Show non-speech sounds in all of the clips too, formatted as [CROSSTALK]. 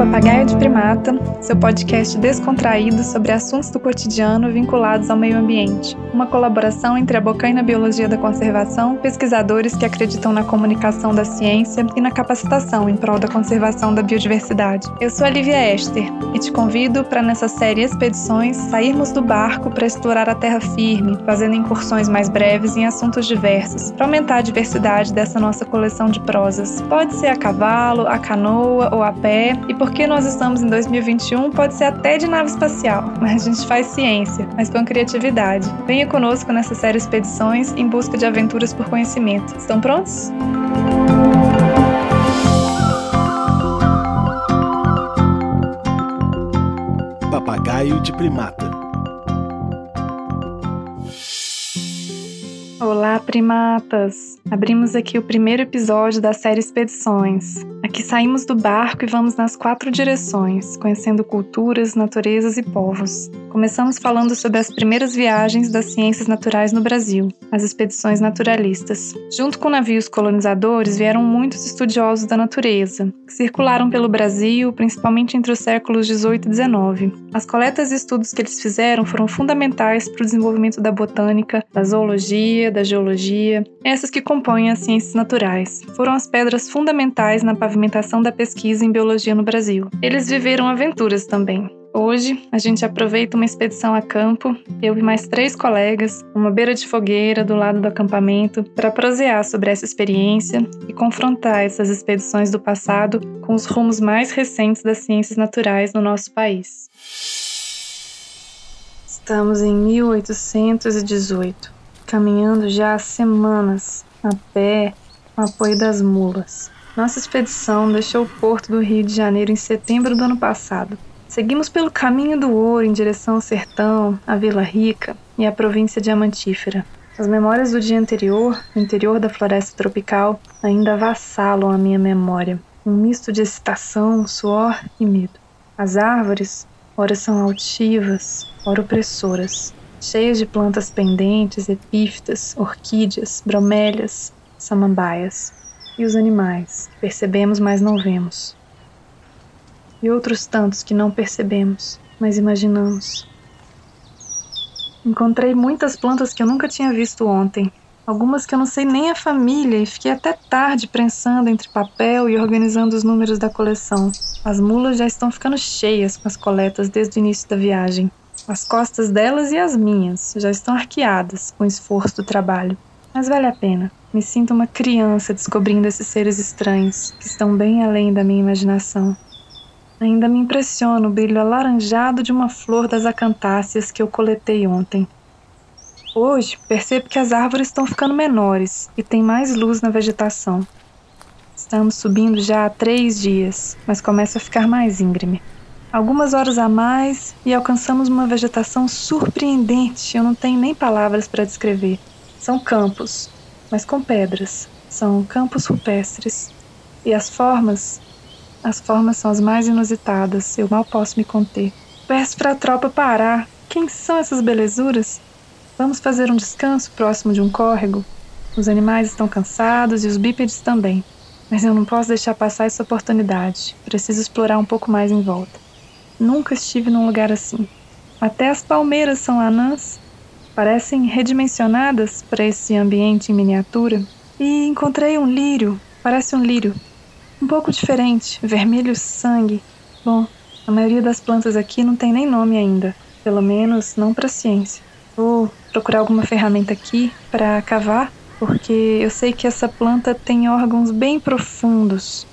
Papagaio de Primata, seu podcast descontraído sobre assuntos do cotidiano vinculados ao meio ambiente. Uma colaboração entre a Bocaina Biologia da Conservação, pesquisadores que acreditam na comunicação da ciência e na capacitação em prol da conservação da biodiversidade. Eu sou a Lívia Esther e te convido para nessa série Expedições sairmos do barco para explorar a terra firme, fazendo incursões mais breves em assuntos diversos, para aumentar a diversidade dessa nossa coleção de prosas. Pode ser a cavalo, a canoa ou a pé, e porque nós estamos em 2021, pode ser até de nave espacial, mas a gente faz ciência, mas com criatividade. Venha conosco nessa série Expedições em busca de aventuras por conhecimento. Estão prontos? Papagaio de primata. Olá, primatas! Abrimos aqui o primeiro episódio da série Expedições. Aqui saímos do barco e vamos nas quatro direções, conhecendo culturas, naturezas e povos. Começamos falando sobre as primeiras viagens das ciências naturais no Brasil, as expedições naturalistas. Junto com navios colonizadores vieram muitos estudiosos da natureza, que circularam pelo Brasil, principalmente entre os séculos 18 e 19. As coletas e estudos que eles fizeram foram fundamentais para o desenvolvimento da botânica, da zoologia, da geologia, essas que compõem as ciências naturais. Foram as pedras fundamentais na pavimentação da pesquisa em biologia no Brasil. Eles viveram aventuras também. Hoje, a gente aproveita uma expedição a campo, eu e mais três colegas, uma beira de fogueira do lado do acampamento, para prosear sobre essa experiência e confrontar essas expedições do passado com os rumos mais recentes das ciências naturais no nosso país. Estamos em 1818, caminhando já há semanas, a pé, com apoio das mulas. Nossa expedição deixou o porto do Rio de Janeiro em setembro do ano passado. Seguimos pelo caminho do ouro em direção ao sertão, à Vila Rica e à província diamantífera. As memórias do dia anterior, no interior da floresta tropical, ainda avassalam a minha memória. Um misto de excitação, suor e medo. As árvores, ora são altivas, ora opressoras, cheias de plantas pendentes, epífitas, orquídeas, bromélias, samambaias e os animais, percebemos, mas não vemos. E outros tantos que não percebemos, mas imaginamos. Encontrei muitas plantas que eu nunca tinha visto ontem, algumas que eu não sei nem a família, e fiquei até tarde prensando entre papel e organizando os números da coleção. As mulas já estão ficando cheias com as coletas desde o início da viagem. As costas delas e as minhas já estão arqueadas com o esforço do trabalho. Mas vale a pena. Me sinto uma criança descobrindo esses seres estranhos que estão bem além da minha imaginação. Ainda me impressiona o brilho alaranjado de uma flor das acantáceas que eu coletei ontem. Hoje percebo que as árvores estão ficando menores e tem mais luz na vegetação. Estamos subindo já há três dias, mas começa a ficar mais íngreme. Algumas horas a mais e alcançamos uma vegetação surpreendente, eu não tenho nem palavras para descrever. São campos, mas com pedras. São campos rupestres. E as formas? As formas são as mais inusitadas, eu mal posso me conter. Peço para a tropa parar. Quem são essas belezuras? Vamos fazer um descanso próximo de um córrego? Os animais estão cansados e os bípedes também. Mas eu não posso deixar passar essa oportunidade. Preciso explorar um pouco mais em volta. Nunca estive num lugar assim. Até as palmeiras são anãs parecem redimensionadas para esse ambiente em miniatura. E encontrei um lírio, parece um lírio, um pouco diferente, vermelho sangue. Bom, a maioria das plantas aqui não tem nem nome ainda, pelo menos não para ciência. Vou procurar alguma ferramenta aqui para cavar, porque eu sei que essa planta tem órgãos bem profundos.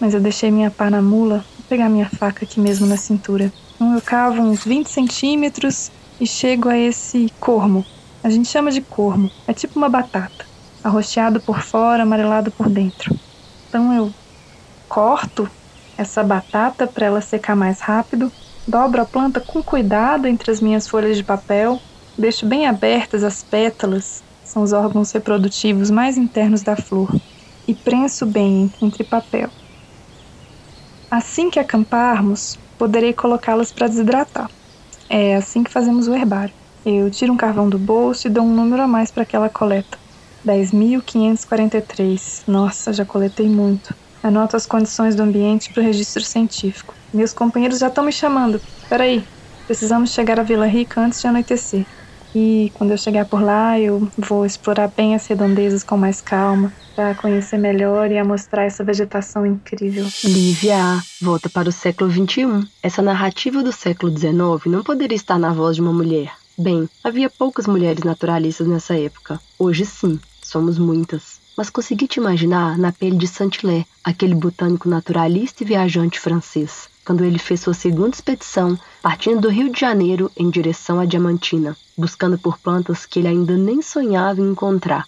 Mas eu deixei minha pá na mula, pegar minha faca aqui mesmo na cintura. Então eu cavo uns 20 centímetros e chego a esse cormo. A gente chama de cormo. É tipo uma batata, arroxeado por fora, amarelado por dentro. Então eu corto essa batata para ela secar mais rápido, dobro a planta com cuidado entre as minhas folhas de papel, deixo bem abertas as pétalas, são os órgãos reprodutivos mais internos da flor, e prenso bem entre papel. Assim que acamparmos, poderei colocá-las para desidratar. É assim que fazemos o herbário. Eu tiro um carvão do bolso e dou um número a mais para aquela coleta. 10.543. Nossa, já coletei muito. Anoto as condições do ambiente para o registro científico. Meus companheiros já estão me chamando. Peraí, precisamos chegar à Vila Rica antes de anoitecer. E quando eu chegar por lá, eu vou explorar bem as redondezas com mais calma, para conhecer melhor e mostrar essa vegetação incrível. Lívia, volta para o século XXI. Essa narrativa do século XIX não poderia estar na voz de uma mulher. Bem, havia poucas mulheres naturalistas nessa época. Hoje sim, somos muitas. Mas consegui te imaginar na pele de Saint-Hilaire, aquele botânico naturalista e viajante francês, quando ele fez sua segunda expedição, partindo do Rio de Janeiro em direção à Diamantina buscando por plantas que ele ainda nem sonhava em encontrar.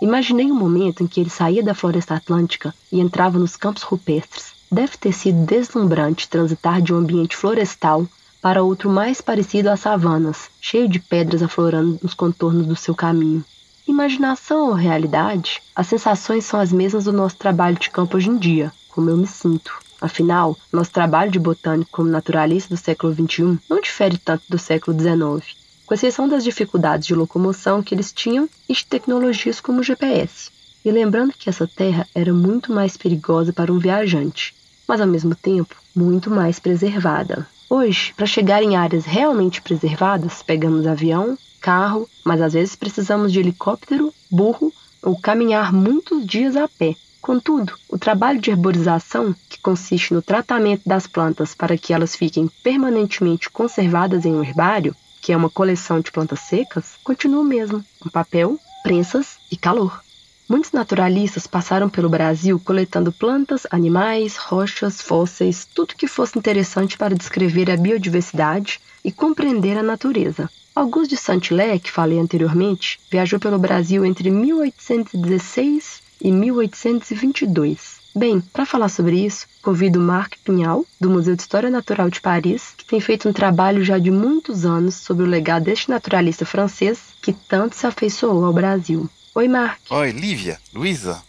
Imaginei o um momento em que ele saía da floresta atlântica e entrava nos campos rupestres. Deve ter sido deslumbrante transitar de um ambiente florestal para outro mais parecido às savanas, cheio de pedras aflorando nos contornos do seu caminho. Imaginação ou realidade? As sensações são as mesmas do nosso trabalho de campo hoje em dia, como eu me sinto. Afinal, nosso trabalho de botânico como naturalista do século XXI não difere tanto do século XIX com exceção das dificuldades de locomoção que eles tinham e de tecnologias como o GPS. E lembrando que essa terra era muito mais perigosa para um viajante, mas ao mesmo tempo muito mais preservada. Hoje, para chegar em áreas realmente preservadas, pegamos avião, carro, mas às vezes precisamos de helicóptero, burro ou caminhar muitos dias a pé. Contudo, o trabalho de herborização, que consiste no tratamento das plantas para que elas fiquem permanentemente conservadas em um herbário, que é uma coleção de plantas secas, continua o mesmo, com papel, prensas e calor. Muitos naturalistas passaram pelo Brasil coletando plantas, animais, rochas, fósseis, tudo que fosse interessante para descrever a biodiversidade e compreender a natureza. Auguste de Saint-Hilaire, que falei anteriormente, viajou pelo Brasil entre 1816 e 1822 Bem, para falar sobre isso, convido Marc Pinhal, do Museu de História Natural de Paris, que tem feito um trabalho já de muitos anos sobre o legado deste naturalista francês que tanto se afeiçoou ao Brasil. Oi, Marc. Oi, Lívia, Luísa.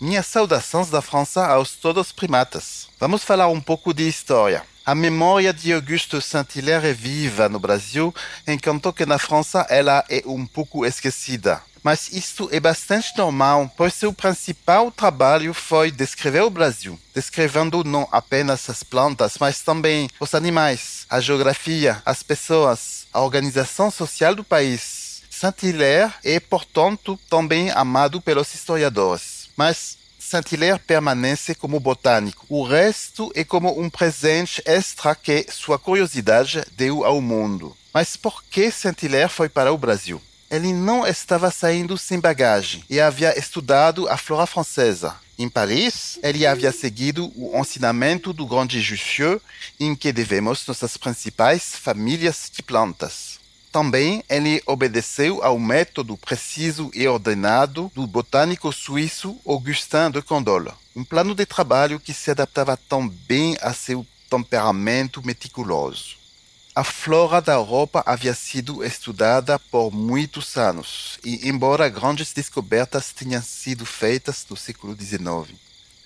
Minhas saudações da França aos todos primatas. Vamos falar um pouco de história. A memória de Auguste Saint-Hilaire é viva no Brasil, enquanto que na França ela é um pouco esquecida mas isso é bastante normal, pois seu principal trabalho foi descrever o Brasil, descrevendo não apenas as plantas, mas também os animais, a geografia, as pessoas, a organização social do país. Saint-Hilaire é, portanto, também amado pelos historiadores. Mas Saint-Hilaire permanece como botânico. O resto é como um presente extra que sua curiosidade deu ao mundo. Mas por que Saint-Hilaire foi para o Brasil? Ele não estava saindo sem bagagem e havia estudado a flora francesa. Em Paris, ele havia seguido o ensinamento do grande Jussieu, em que devemos nossas principais famílias de plantas. Também ele obedeceu ao método preciso e ordenado do botânico suíço Augustin de Candolle, um plano de trabalho que se adaptava tão bem a seu temperamento meticuloso. A flora da Europa havia sido estudada por muitos anos, e embora grandes descobertas tenham sido feitas no século XIX,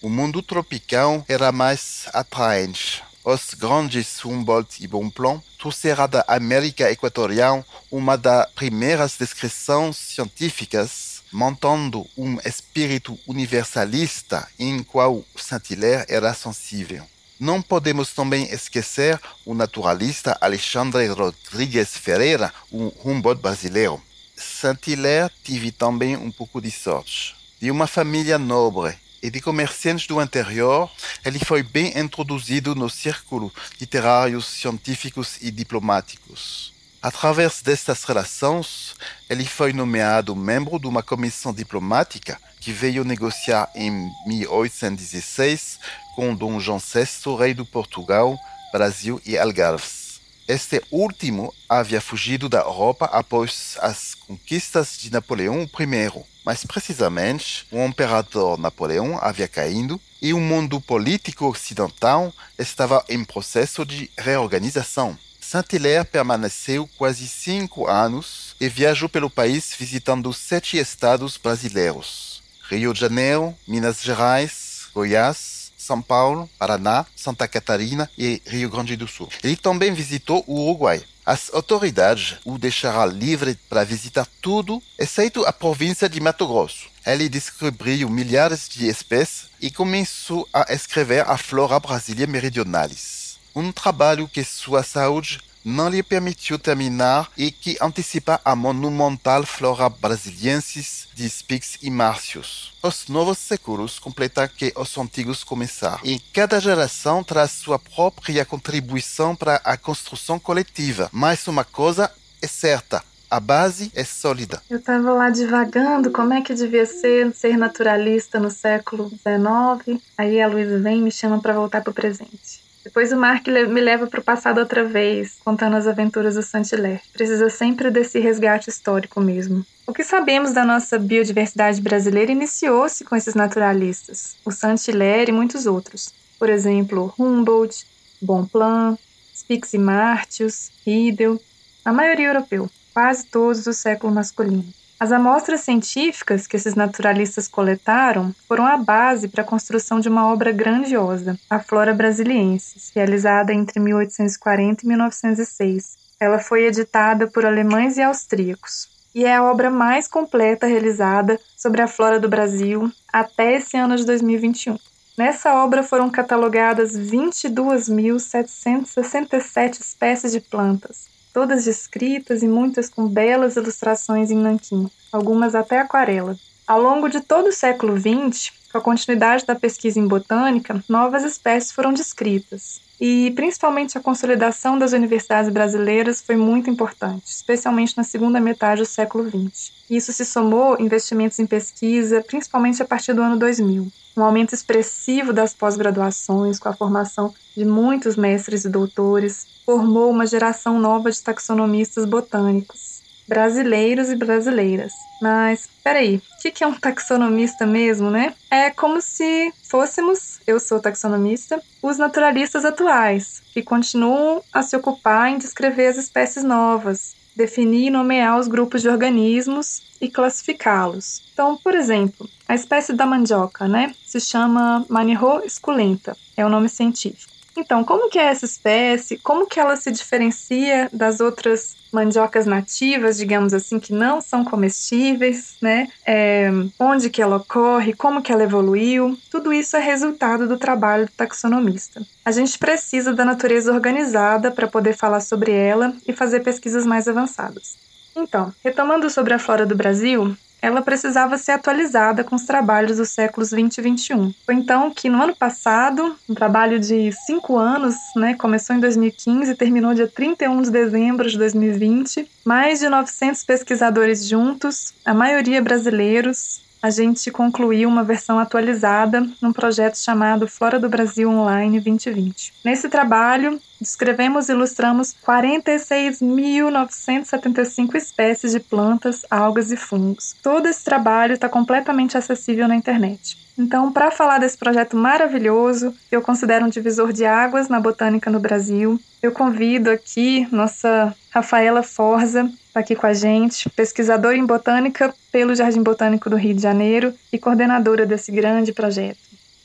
o mundo tropical era mais atraente. Os grandes Humboldt e Bonpland trouxeram da América Equatorial uma das primeiras descrições científicas, montando um espírito universalista em qual Saint-Hilaire era sensível. Não podemos também esquecer o naturalista Alexandre Rodrigues Ferreira, um Humboldt brasileiro. Saint-Hilaire teve também um pouco de sorte. De uma família nobre e de comerciantes do interior, ele foi bem introduzido no círculo literários, científicos e diplomáticos. Através destas relações, ele foi nomeado membro de uma comissão diplomática que veio negociar em 1816 com Dom João VI, rei do Portugal, Brasil e Algarves. Este último havia fugido da Europa após as conquistas de Napoleão I, mais precisamente, o imperador Napoleão havia caído e o mundo político ocidental estava em processo de reorganização. Saint-Hilaire permaneceu quase cinco anos e viajou pelo país visitando sete estados brasileiros: Rio de Janeiro, Minas Gerais, Goiás, São Paulo, Paraná, Santa Catarina e Rio Grande do Sul. Ele também visitou o Uruguai. As autoridades o deixaram livre para visitar tudo, exceto a província de Mato Grosso. Ele descobriu milhares de espécies e começou a escrever a Flora Brasilia Meridionalis. Um trabalho que sua saúde não lhe permitiu terminar e que antecipa a monumental Flora Brasiliensis de Spix e Márcios. Os novos séculos completam que os antigos começaram, e cada geração traz sua própria contribuição para a construção coletiva. Mas uma coisa é certa, a base é sólida. Eu estava lá divagando como é que devia ser ser naturalista no século XIX. Aí a Luísa vem e me chama para voltar para o presente. Depois o Mark me leva para o passado outra vez, contando as aventuras do Saint-Hilaire. Precisa sempre desse resgate histórico mesmo. O que sabemos da nossa biodiversidade brasileira iniciou-se com esses naturalistas, o Saint-Hilaire e muitos outros. Por exemplo, Humboldt, Bonpland, Spix e Martius, Riedel, a maioria europeu, quase todos do século masculino. As amostras científicas que esses naturalistas coletaram foram a base para a construção de uma obra grandiosa, a Flora Brasiliensis, realizada entre 1840 e 1906. Ela foi editada por alemães e austríacos e é a obra mais completa realizada sobre a flora do Brasil até esse ano de 2021. Nessa obra foram catalogadas 22.767 espécies de plantas, todas descritas e muitas com belas ilustrações em nanquim, algumas até aquarela. Ao longo de todo o século XX, com a continuidade da pesquisa em botânica, novas espécies foram descritas. E principalmente a consolidação das universidades brasileiras foi muito importante, especialmente na segunda metade do século XX. Isso se somou investimentos em pesquisa, principalmente a partir do ano 2000. Um aumento expressivo das pós-graduações, com a formação de muitos mestres e doutores, formou uma geração nova de taxonomistas botânicos, brasileiros e brasileiras. Mas, peraí, o que é um taxonomista mesmo, né? É como se fôssemos, eu sou taxonomista, os naturalistas atuais, que continuam a se ocupar em descrever as espécies novas, definir e nomear os grupos de organismos e classificá-los. Então, por exemplo, a espécie da mandioca, né, se chama Manihô esculenta, é o nome científico. Então, como que é essa espécie? Como que ela se diferencia das outras mandiocas nativas, digamos assim, que não são comestíveis, né? É, onde que ela ocorre, como que ela evoluiu? Tudo isso é resultado do trabalho do taxonomista. A gente precisa da natureza organizada para poder falar sobre ela e fazer pesquisas mais avançadas. Então, retomando sobre a flora do Brasil, ela precisava ser atualizada com os trabalhos dos séculos 20 e 21. Foi então que, no ano passado, um trabalho de cinco anos, né, começou em 2015 e terminou dia 31 de dezembro de 2020, mais de 900 pesquisadores juntos, a maioria brasileiros, a gente concluiu uma versão atualizada num projeto chamado Flora do Brasil Online 2020. Nesse trabalho, descrevemos e ilustramos 46.975 espécies de plantas, algas e fungos. Todo esse trabalho está completamente acessível na internet. Então, para falar desse projeto maravilhoso, que eu considero um divisor de águas na botânica no Brasil, eu convido aqui nossa Rafaela Forza, está aqui com a gente, pesquisadora em botânica pelo Jardim Botânico do Rio de Janeiro e coordenadora desse grande projeto.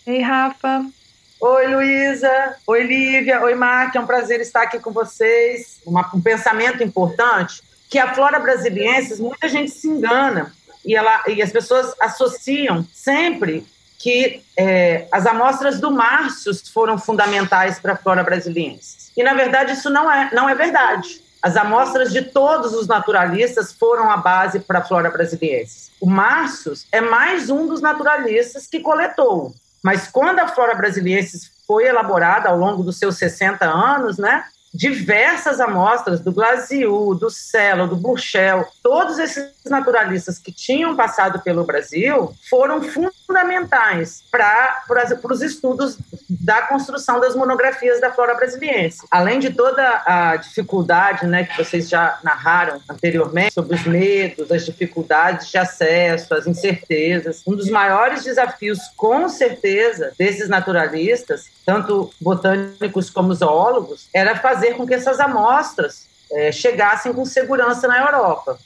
Ei, Rafa! Oi, Luísa! Oi, Lívia! Oi, Mark! É um prazer estar aqui com vocês. Um pensamento importante, que a flora brasiliensis, muita gente se engana e, ela, e as pessoas associam sempre que é, as amostras do Márcio foram fundamentais para a flora brasiliensis. E, na verdade, isso não é, não é verdade. As amostras de todos os naturalistas foram a base para a flora brasiliensis. O Márcio é mais um dos naturalistas que coletou. Mas quando a flora brasiliensis foi elaborada ao longo dos seus 60 anos, né, diversas amostras do Glasiu, do Cello, do Burchell, todos esses naturalistas que tinham passado pelo Brasil foram fundamentais para os estudos da construção das monografias da flora brasiliense. Além de toda a dificuldade né, que vocês já narraram anteriormente sobre os medos, as dificuldades de acesso, as incertezas, um dos maiores desafios, com certeza, desses naturalistas, tanto botânicos como zoólogos, era fazer com que essas amostras é, chegassem com segurança na Europa.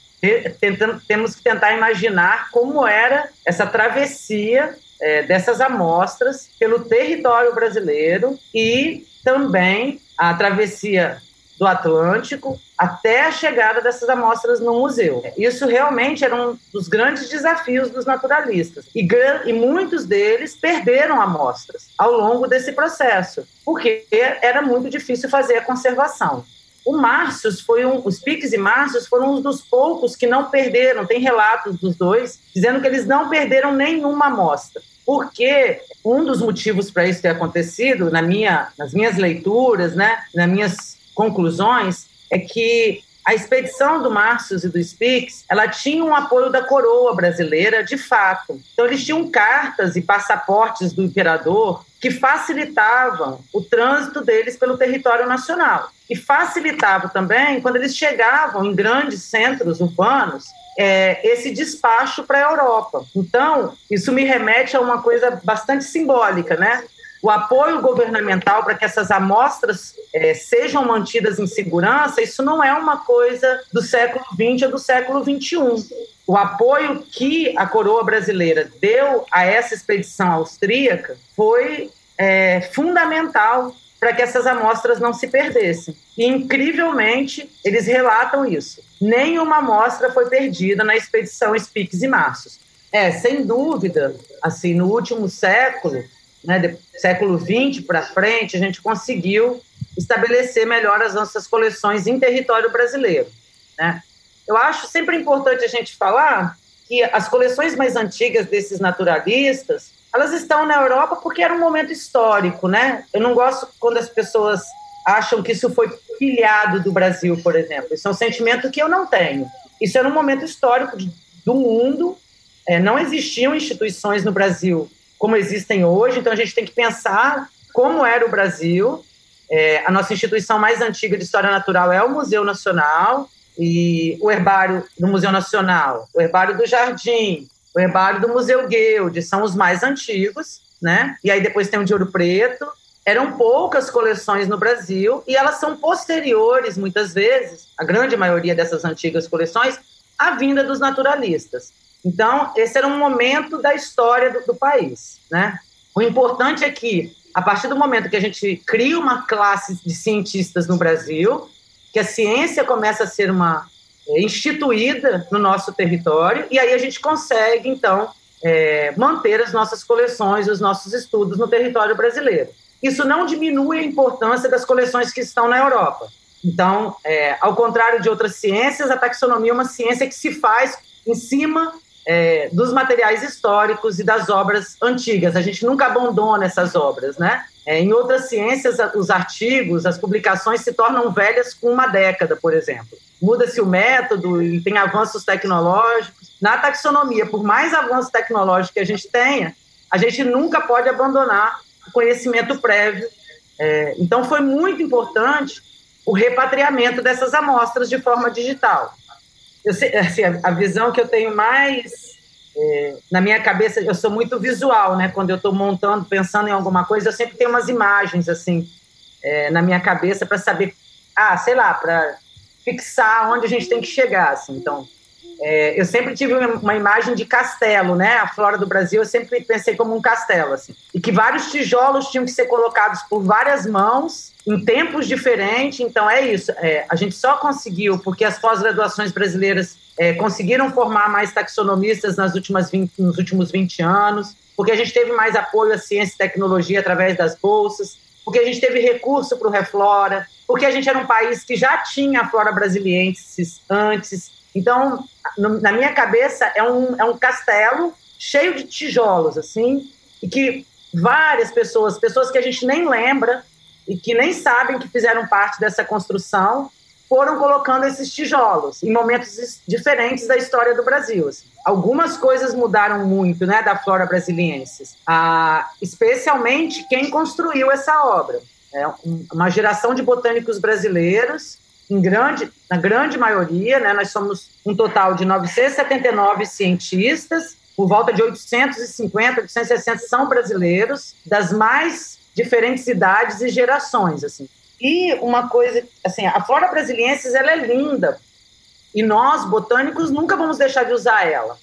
Tentando, temos que tentar imaginar como era essa travessia é, dessas amostras pelo território brasileiro e também a travessia do Atlântico até a chegada dessas amostras no museu. Isso realmente era um dos grandes desafios dos naturalistas. E, e muitos deles perderam amostras ao longo desse processo, porque era muito difícil fazer a conservação. O Márcios foi um, os Piques e Márcios foram um dos poucos que não perderam, tem relatos dos dois, dizendo que eles não perderam nenhuma amostra. Porque um dos motivos para isso ter acontecido, na minha, nas minhas leituras, né, nas minhas conclusões é que a expedição do Márcios e do Spix, ela tinha um apoio da coroa brasileira, de fato. Então, eles tinham cartas e passaportes do imperador que facilitavam o trânsito deles pelo território nacional. E facilitava também, quando eles chegavam em grandes centros urbanos, é, esse despacho para a Europa. Então, isso me remete a uma coisa bastante simbólica, né? O apoio governamental para que essas amostras é, sejam mantidas em segurança, isso não é uma coisa do século XX ou do século XXI. O apoio que a coroa brasileira deu a essa expedição austríaca foi é, fundamental para que essas amostras não se perdessem. E, incrivelmente, eles relatam isso. Nenhuma amostra foi perdida na expedição Spix e Marços. É, sem dúvida, assim, no último século, né, do século XX para frente, a gente conseguiu estabelecer melhor as nossas coleções em território brasileiro. Né? Eu acho sempre importante a gente falar que as coleções mais antigas desses naturalistas, elas estão na Europa porque era um momento histórico, né? Eu não gosto quando as pessoas acham que isso foi filiado do Brasil, por exemplo. Isso é um sentimento que eu não tenho. Isso era um momento histórico do mundo. É, não existiam instituições no Brasil como existem hoje. Então a gente tem que pensar como era o Brasil. É, a nossa instituição mais antiga de história natural é o Museu Nacional e o herbário do Museu Nacional, o herbário do Jardim, o herbário do Museu Guild são os mais antigos, né? E aí depois tem o de Ouro Preto. Eram poucas coleções no Brasil e elas são posteriores, muitas vezes, a grande maioria dessas antigas coleções, à vinda dos naturalistas. Então, esse era um momento da história do, do país. Né? O importante é que, a partir do momento que a gente cria uma classe de cientistas no Brasil, que a ciência começa a ser uma é, instituída no nosso território, e aí a gente consegue, então, é, manter as nossas coleções, os nossos estudos no território brasileiro. Isso não diminui a importância das coleções que estão na Europa. Então, é, ao contrário de outras ciências, a taxonomia é uma ciência que se faz em cima é, dos materiais históricos e das obras antigas. A gente nunca abandona essas obras, né? É, em outras ciências, os artigos, as publicações se tornam velhas com uma década, por exemplo. Muda-se o método e tem avanços tecnológicos. Na taxonomia, por mais avanço tecnológico que a gente tenha, a gente nunca pode abandonar o conhecimento prévio. É, então, foi muito importante o repatriamento dessas amostras de forma digital eu assim, a, visão que eu tenho mais é, na minha cabeça, eu sou muito visual, né? Quando eu estou montando, pensando em alguma coisa, eu sempre tenho umas imagens assim é, na minha cabeça para saber, ah, sei lá, para fixar onde a gente tem que chegar, assim. Então, é, eu sempre tive uma imagem de castelo, né? A flora do Brasil eu sempre pensei como um castelo, assim. E que vários tijolos tinham que ser colocados por várias mãos em tempos diferentes. Então é isso. É, a gente só conseguiu porque as pós-graduações brasileiras é, conseguiram formar mais taxonomistas nas últimas 20, nos últimos 20 anos, porque a gente teve mais apoio à ciência e tecnologia através das bolsas, porque a gente teve recurso para o Reflora, porque a gente era um país que já tinha a flora brasiliensis antes. Então, na minha cabeça, é um, é um castelo cheio de tijolos, assim, e que várias pessoas, pessoas que a gente nem lembra e que nem sabem que fizeram parte dessa construção, foram colocando esses tijolos em momentos diferentes da história do Brasil. Assim. Algumas coisas mudaram muito, né, da flora brasiliensis, ah, especialmente quem construiu essa obra. É uma geração de botânicos brasileiros em grande, na grande maioria, né, nós somos um total de 979 cientistas, por volta de 850, 860 são brasileiros, das mais diferentes idades e gerações, assim. E uma coisa, assim, a flora brasiliensis, ela é linda, e nós, botânicos, nunca vamos deixar de usar ela.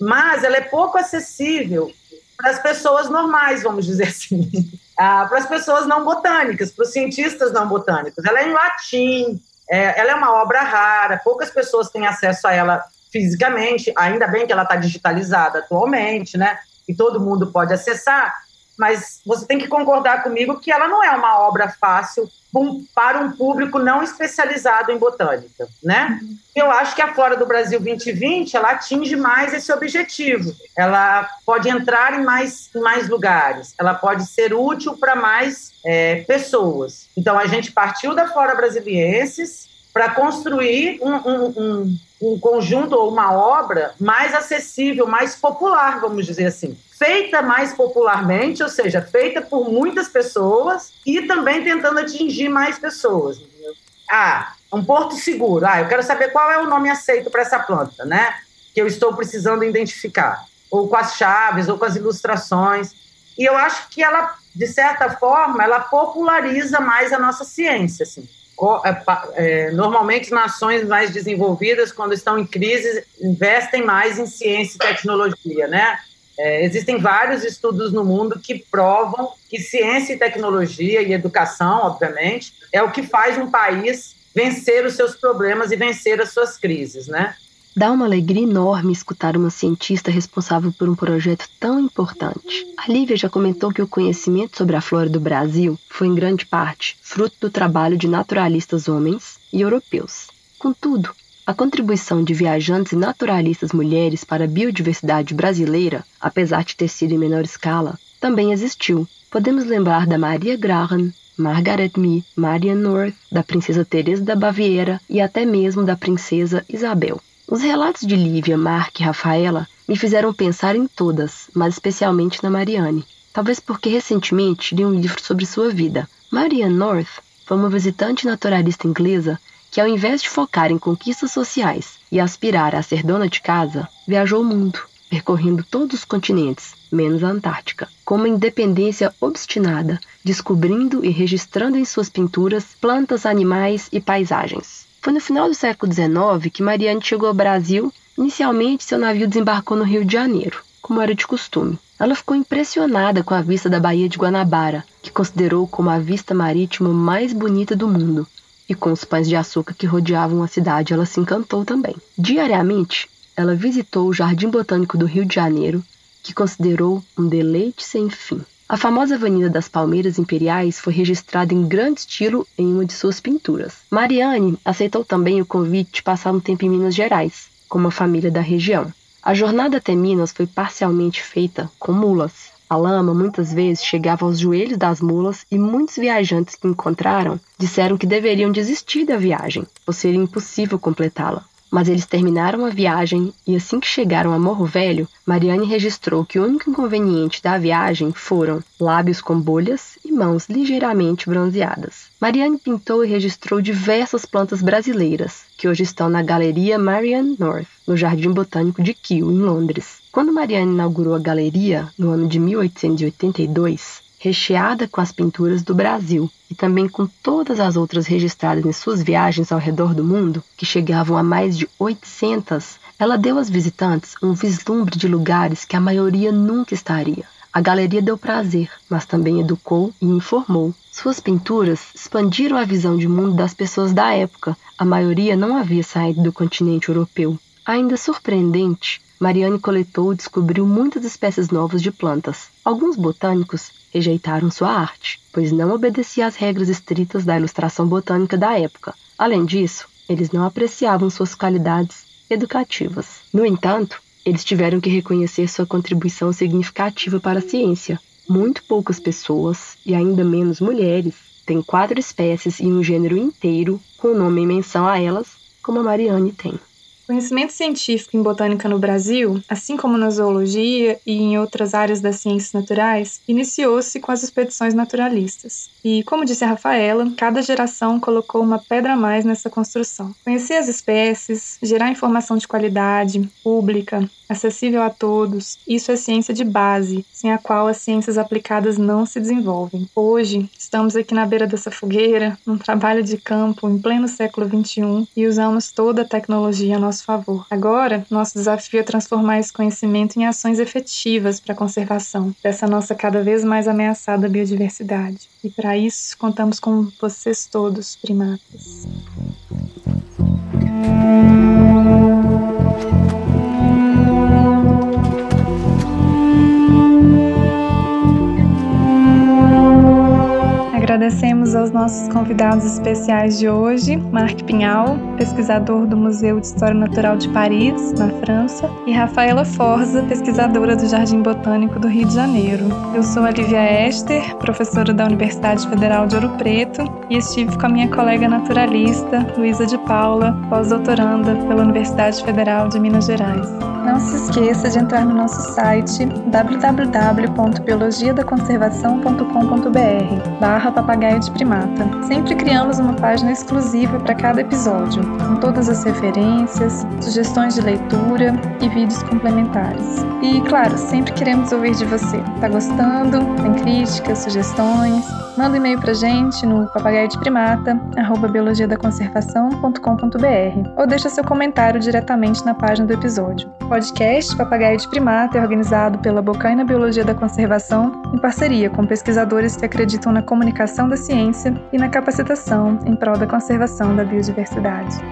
Mas ela é pouco acessível para as pessoas normais, vamos dizer assim, [LAUGHS] ah, para as pessoas não botânicas, para os cientistas não botânicos. Ela é em latim, é, ela é uma obra rara, poucas pessoas têm acesso a ela fisicamente, ainda bem que ela está digitalizada atualmente, né? E todo mundo pode acessar, mas você tem que concordar comigo que ela não é uma obra fácil para um público não especializado em botânica, né? Eu acho que a Flora do Brasil 2020 ela atinge mais esse objetivo. Ela pode entrar em mais, em mais lugares, ela pode ser útil para mais é, pessoas. Então a gente partiu da Flora Brasilienses para construir um, um, um, um conjunto ou uma obra mais acessível, mais popular, vamos dizer assim feita mais popularmente, ou seja, feita por muitas pessoas e também tentando atingir mais pessoas. Ah, um porto seguro. Ah, eu quero saber qual é o nome aceito para essa planta, né? Que eu estou precisando identificar. Ou com as chaves, ou com as ilustrações. E eu acho que ela, de certa forma, ela populariza mais a nossa ciência, assim. É, é, normalmente, nações mais desenvolvidas, quando estão em crise, investem mais em ciência e tecnologia, né? É, existem vários estudos no mundo que provam que ciência e tecnologia e educação, obviamente, é o que faz um país vencer os seus problemas e vencer as suas crises, né? Dá uma alegria enorme escutar uma cientista responsável por um projeto tão importante. A Lívia já comentou que o conhecimento sobre a flora do Brasil foi, em grande parte, fruto do trabalho de naturalistas homens e europeus. Contudo, a contribuição de viajantes e naturalistas mulheres para a biodiversidade brasileira, apesar de ter sido em menor escala, também existiu. Podemos lembrar da Maria Graham, Margaret Mee, Marian North, da princesa Teresa da Baviera e até mesmo da princesa Isabel. Os relatos de Lívia, Mark e Rafaela me fizeram pensar em todas, mas especialmente na Mariane. Talvez porque recentemente li um livro sobre sua vida. Marian North foi uma visitante naturalista inglesa que, ao invés de focar em conquistas sociais e aspirar a ser dona de casa, viajou o mundo, percorrendo todos os continentes, menos a Antártica, com uma independência obstinada, descobrindo e registrando em suas pinturas plantas, animais e paisagens. Foi no final do século XIX que Mariane chegou ao Brasil. Inicialmente, seu navio desembarcou no Rio de Janeiro, como era de costume. Ela ficou impressionada com a vista da Baía de Guanabara, que considerou como a vista marítima mais bonita do mundo, e com os pães de açúcar que rodeavam a cidade, ela se encantou também. Diariamente, ela visitou o Jardim Botânico do Rio de Janeiro, que considerou um deleite sem fim. A famosa Avenida das Palmeiras Imperiais foi registrada em grande estilo em uma de suas pinturas. Mariane aceitou também o convite de passar um tempo em Minas Gerais, com uma família da região. A jornada até Minas foi parcialmente feita com mulas, a lama muitas vezes chegava aos joelhos das mulas e muitos viajantes que encontraram disseram que deveriam desistir da viagem, por ser impossível completá-la. Mas eles terminaram a viagem e assim que chegaram a Morro Velho, Mariane registrou que o único inconveniente da viagem foram lábios com bolhas e mãos ligeiramente bronzeadas. Mariane pintou e registrou diversas plantas brasileiras, que hoje estão na Galeria Marian North, no Jardim Botânico de Kew, em Londres. Quando Marianne inaugurou a galeria, no ano de 1882, recheada com as pinturas do Brasil e também com todas as outras registradas em suas viagens ao redor do mundo, que chegavam a mais de 800, ela deu aos visitantes um vislumbre de lugares que a maioria nunca estaria. A galeria deu prazer, mas também educou e informou. Suas pinturas expandiram a visão de mundo das pessoas da época. A maioria não havia saído do continente europeu. Ainda surpreendente, Mariane coletou e descobriu muitas espécies novas de plantas. Alguns botânicos rejeitaram sua arte, pois não obedecia às regras estritas da ilustração botânica da época. Além disso, eles não apreciavam suas qualidades educativas. No entanto, eles tiveram que reconhecer sua contribuição significativa para a ciência. Muito poucas pessoas, e ainda menos mulheres, têm quatro espécies e um gênero inteiro com o nome em menção a elas, como a Mariane tem. Conhecimento científico em botânica no Brasil, assim como na zoologia e em outras áreas das ciências naturais, iniciou-se com as expedições naturalistas. E, como disse a Rafaela, cada geração colocou uma pedra a mais nessa construção. Conhecer as espécies, gerar informação de qualidade, pública, acessível a todos. Isso é ciência de base, sem a qual as ciências aplicadas não se desenvolvem. Hoje, estamos aqui na beira dessa fogueira, num trabalho de campo em pleno século XXI e usamos toda a tecnologia a nosso favor. Agora, nosso desafio é transformar esse conhecimento em ações efetivas para a conservação dessa nossa cada vez mais ameaçada biodiversidade. E para isso, contamos com vocês todos, primatas. Agradecemos aos nossos convidados especiais de hoje, Marc Pinhal, pesquisador do Museu de História Natural de Paris, na França, e Rafaela Forza, pesquisadora do Jardim Botânico do Rio de Janeiro. Eu sou a Lívia Esther, professora da Universidade Federal de Ouro Preto, e estive com a minha colega naturalista, Luísa de Paula, pós-doutoranda pela Universidade Federal de Minas Gerais. Não se esqueça de entrar no nosso site www.biologiadaconservação.com.br barra papagaio de primata. Sempre criamos uma página exclusiva para cada episódio, com todas as referências, sugestões de leitura e vídeos complementares. E, claro, sempre queremos ouvir de você. Tá gostando? Tem críticas, sugestões? Manda um e-mail pra gente no papagaio de primata, arroba biologiadaconservação.com.br ou deixa seu comentário diretamente na página do episódio. O podcast Papagaio de Primata é organizado pela Bocaina Biologia da Conservação em parceria com pesquisadores que acreditam na comunicação da ciência e na capacitação em prol da conservação da biodiversidade.